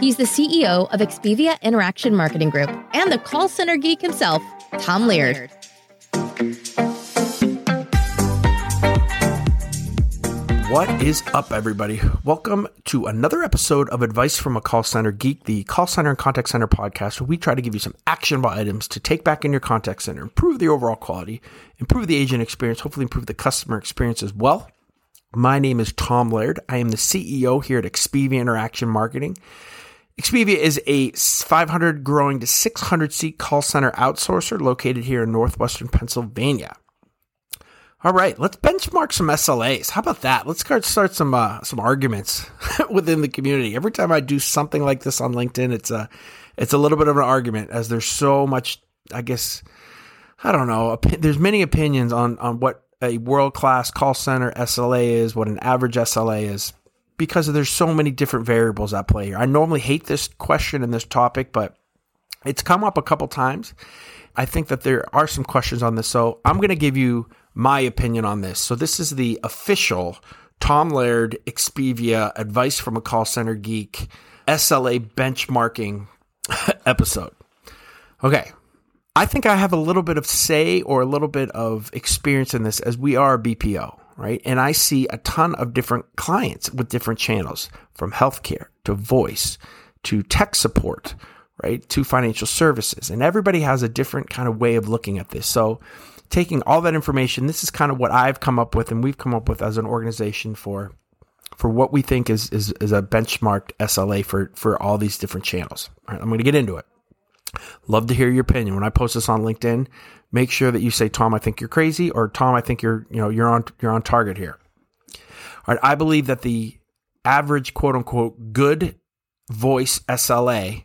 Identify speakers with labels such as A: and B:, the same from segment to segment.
A: He's the CEO of Expivia Interaction Marketing Group and the call center geek himself, Tom Laird.
B: What is up, everybody? Welcome to another episode of Advice from a Call Center Geek, the call center and contact center podcast, where we try to give you some actionable items to take back in your contact center, improve the overall quality, improve the agent experience, hopefully improve the customer experience as well. My name is Tom Laird. I am the CEO here at Expivia Interaction Marketing. Expivia is a 500 growing to 600 seat call center outsourcer located here in northwestern Pennsylvania. All right, let's benchmark some SLAs. How about that? Let's start some uh, some arguments within the community. Every time I do something like this on LinkedIn, it's a it's a little bit of an argument as there's so much. I guess I don't know. There's many opinions on on what a world class call center SLA is, what an average SLA is, because there's so many different variables at play here. I normally hate this question and this topic, but it's come up a couple times. I think that there are some questions on this, so I'm going to give you my opinion on this. So this is the official Tom Laird Expivia advice from a call center geek SLA benchmarking episode. Okay, I think I have a little bit of say or a little bit of experience in this as we are BPO, right? And I see a ton of different clients with different channels from healthcare to voice to tech support, right? To financial services. And everybody has a different kind of way of looking at this. So taking all that information, this is kind of what I've come up with and we've come up with as an organization for for what we think is is, is a benchmarked SLA for for all these different channels. All right, I'm going to get into it. Love to hear your opinion. When I post this on LinkedIn, make sure that you say, Tom, I think you're crazy, or Tom, I think you're, you know, you're on, you're on target here. All right. I believe that the average quote unquote good voice SLA,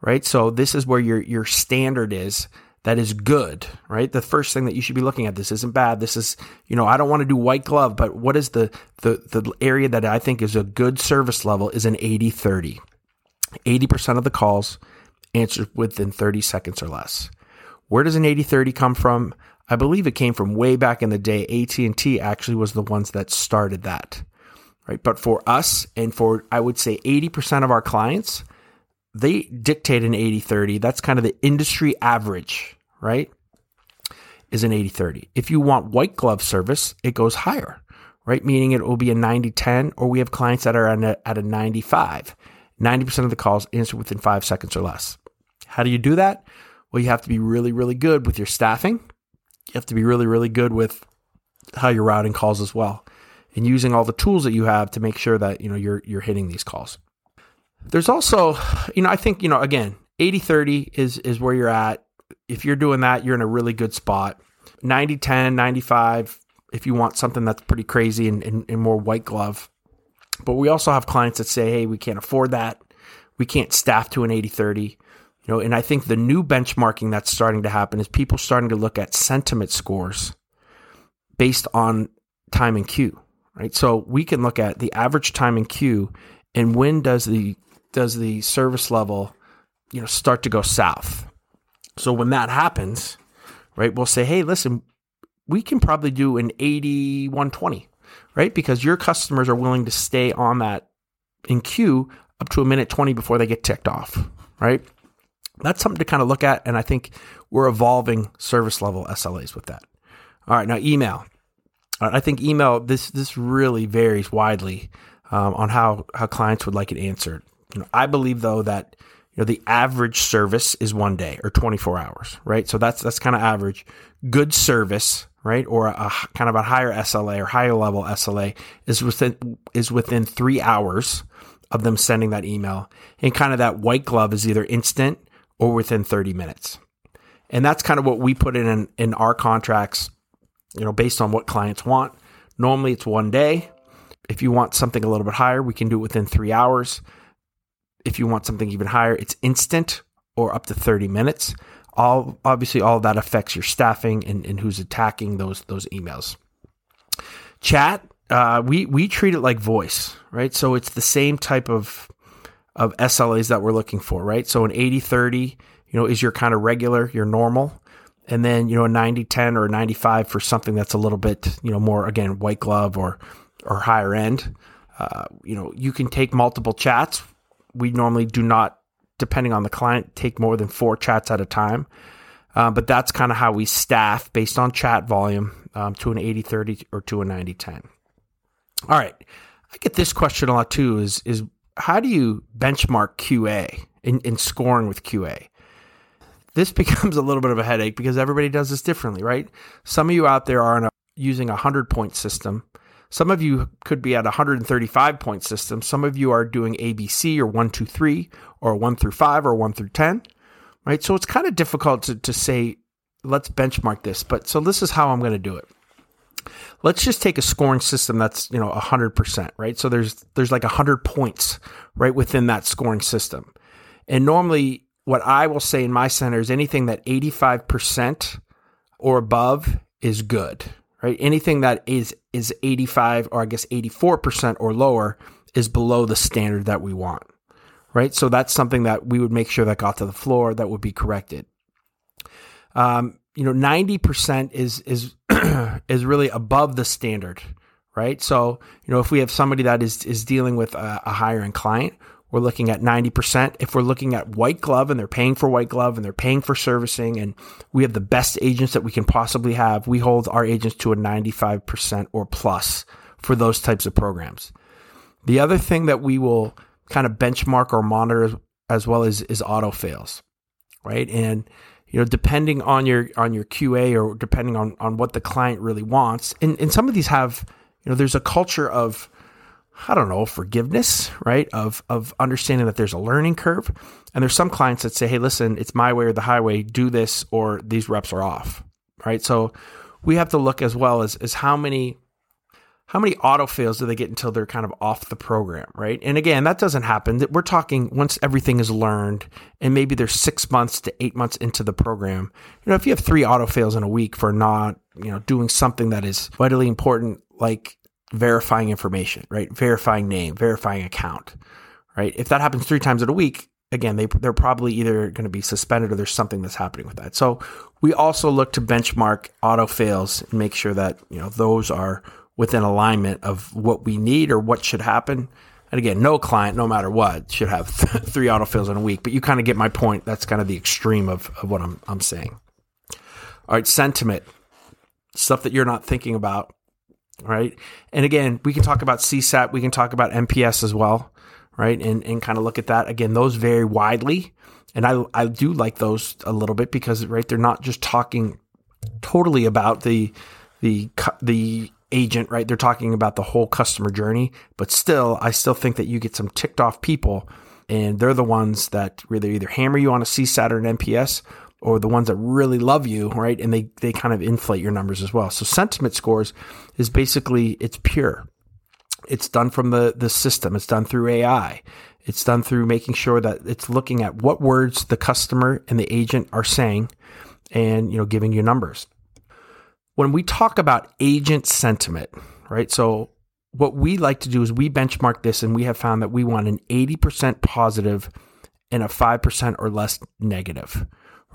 B: right? So this is where your, your standard is that is good, right? The first thing that you should be looking at, this isn't bad. This is, you know, I don't want to do white glove, but what is the, the, the area that I think is a good service level is an 80 30. 80% of the calls answered within 30 seconds or less. Where does an 80/30 come from? I believe it came from way back in the day. AT&T actually was the ones that started that. Right? But for us and for I would say 80% of our clients, they dictate an 80/30. That's kind of the industry average, right? Is an 80/30. If you want white glove service, it goes higher, right? Meaning it will be a 90/10 or we have clients that are a, at a 95. 90% of the calls answer within 5 seconds or less. How do you do that? Well, you have to be really, really good with your staffing. You have to be really, really good with how you're routing calls as well and using all the tools that you have to make sure that, you know, you're, you're hitting these calls. There's also, you know, I think, you know, again, 80 30 is, is where you're at. If you're doing that, you're in a really good spot. 90 10, 95, if you want something that's pretty crazy and, and, and more white glove. But we also have clients that say, hey, we can't afford that. We can't staff to an 80 30. You know, and I think the new benchmarking that's starting to happen is people starting to look at sentiment scores based on time in queue, right? So we can look at the average time in queue and when does the does the service level, you know, start to go south. So when that happens, right, we'll say, "Hey, listen, we can probably do an 80 120." Right? Because your customers are willing to stay on that in queue up to a minute 20 before they get ticked off, right? That's something to kind of look at. And I think we're evolving service level SLAs with that. All right. Now email. I think email, this, this really varies widely um, on how, how clients would like it answered. You know, I believe though that, you know, the average service is one day or 24 hours, right? So that's, that's kind of average. Good service, right, or a, a kind of a higher SLA or higher level SLA is within is within three hours of them sending that email, and kind of that white glove is either instant or within 30 minutes. And that's kind of what we put in in our contracts, you know, based on what clients want. Normally it's one day. If you want something a little bit higher, we can do it within three hours. If you want something even higher, it's instant or up to 30 minutes all obviously all that affects your staffing and, and who's attacking those those emails. Chat, uh, we we treat it like voice, right? So it's the same type of of SLAs that we're looking for, right? So an 80-30, you know, is your kind of regular, your normal. And then, you know, a 90-10 or a 95 for something that's a little bit, you know, more again, white glove or or higher end. Uh, you know, you can take multiple chats. We normally do not depending on the client, take more than four chats at a time. Uh, but that's kind of how we staff based on chat volume um, to an 80 30 or to a 90 10. All right. I get this question a lot too is, is how do you benchmark QA in, in scoring with QA? This becomes a little bit of a headache because everybody does this differently, right? Some of you out there are a, using a 100 point system some of you could be at a 135 point system. Some of you are doing ABC or 1, 2, 3 or 1 through 5 or 1 through 10, right? So it's kind of difficult to, to say, let's benchmark this. But so this is how I'm going to do it. Let's just take a scoring system that's, you know, 100%, right? So there's there's like 100 points right within that scoring system. And normally what I will say in my center is anything that 85% or above is good, right? Anything that is is 85 or I guess 84% or lower is below the standard that we want, right? So that's something that we would make sure that got to the floor that would be corrected. Um, you know, 90% is is is really above the standard, right? So, you know, if we have somebody that is is dealing with a, a higher end client, we're looking at 90%. If we're looking at white glove and they're paying for white glove and they're paying for servicing and we have the best agents that we can possibly have, we hold our agents to a 95% or plus for those types of programs. The other thing that we will kind of benchmark or monitor as well as is auto fails, right? And you know, depending on your on your QA or depending on on what the client really wants, and, and some of these have, you know, there's a culture of I don't know, forgiveness, right? Of of understanding that there's a learning curve. And there's some clients that say, "Hey, listen, it's my way or the highway. Do this or these reps are off." Right? So we have to look as well as as how many how many auto fails do they get until they're kind of off the program, right? And again, that doesn't happen. We're talking once everything is learned and maybe they're 6 months to 8 months into the program. You know, if you have 3 auto fails in a week for not, you know, doing something that is vitally important like verifying information, right? Verifying name, verifying account, right? If that happens three times in a week, again, they, they're probably either going to be suspended or there's something that's happening with that. So we also look to benchmark auto fails and make sure that, you know, those are within alignment of what we need or what should happen. And again, no client, no matter what, should have th- three auto fails in a week, but you kind of get my point. That's kind of the extreme of, of what I'm, I'm saying. All right, sentiment, stuff that you're not thinking about right? And again, we can talk about CSAT, we can talk about NPS as well, right? And and kind of look at that. Again, those vary widely. And I I do like those a little bit because right, they're not just talking totally about the the the agent, right? They're talking about the whole customer journey, but still I still think that you get some ticked off people and they're the ones that really either hammer you on a CSAT or an NPS or the ones that really love you, right? And they, they kind of inflate your numbers as well. So sentiment scores is basically, it's pure. It's done from the, the system. It's done through AI. It's done through making sure that it's looking at what words the customer and the agent are saying and, you know, giving you numbers. When we talk about agent sentiment, right? So what we like to do is we benchmark this and we have found that we want an 80% positive and a 5% or less negative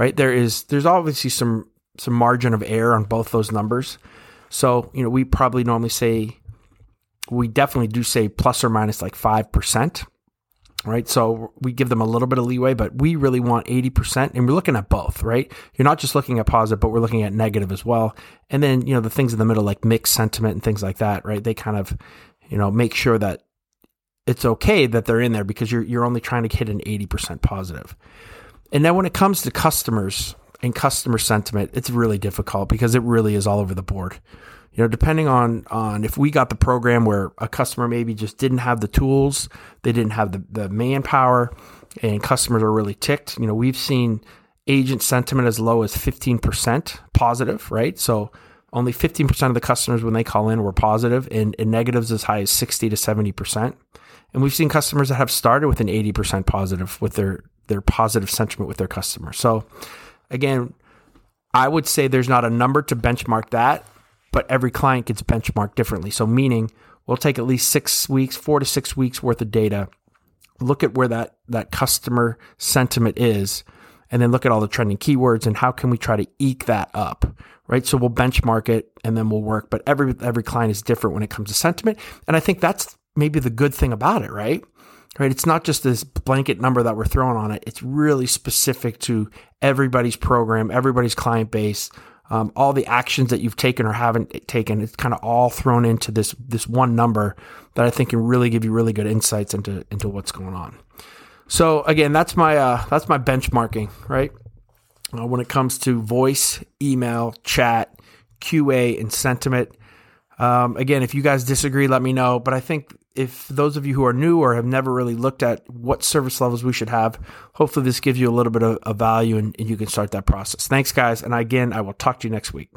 B: right? There is there's obviously some some margin of error on both those numbers. So, you know, we probably normally say we definitely do say plus or minus like 5%, right? So we give them a little bit of leeway, but we really want 80%. And we're looking at both, right? You're not just looking at positive, but we're looking at negative as well. And then, you know, the things in the middle, like mixed sentiment and things like that, right? They kind of, you know, make sure that it's okay that they're in there because you're, you're only trying to hit an 80% positive. And then when it comes to customers, and customer sentiment, it's really difficult because it really is all over the board. You know, depending on on if we got the program where a customer maybe just didn't have the tools, they didn't have the, the manpower, and customers are really ticked. You know, we've seen agent sentiment as low as 15% positive, right? So only 15% of the customers when they call in were positive and, and negatives as high as 60 to 70%. And we've seen customers that have started with an 80% positive with their, their positive sentiment with their customers. So again, I would say there's not a number to benchmark that, but every client gets benchmarked differently. So meaning we'll take at least six weeks, four to six weeks worth of data, look at where that, that customer sentiment is, and then look at all the trending keywords and how can we try to eke that up, right? So we'll benchmark it and then we'll work. But every every client is different when it comes to sentiment, and I think that's maybe the good thing about it, right? Right? It's not just this blanket number that we're throwing on it. It's really specific to everybody's program, everybody's client base, um, all the actions that you've taken or haven't taken. It's kind of all thrown into this this one number that I think can really give you really good insights into into what's going on. So again, that's my uh, that's my benchmarking, right? Uh, when it comes to voice, email, chat, QA, and sentiment. Um, again, if you guys disagree, let me know. But I think if those of you who are new or have never really looked at what service levels we should have, hopefully this gives you a little bit of, of value and, and you can start that process. Thanks, guys. And again, I will talk to you next week.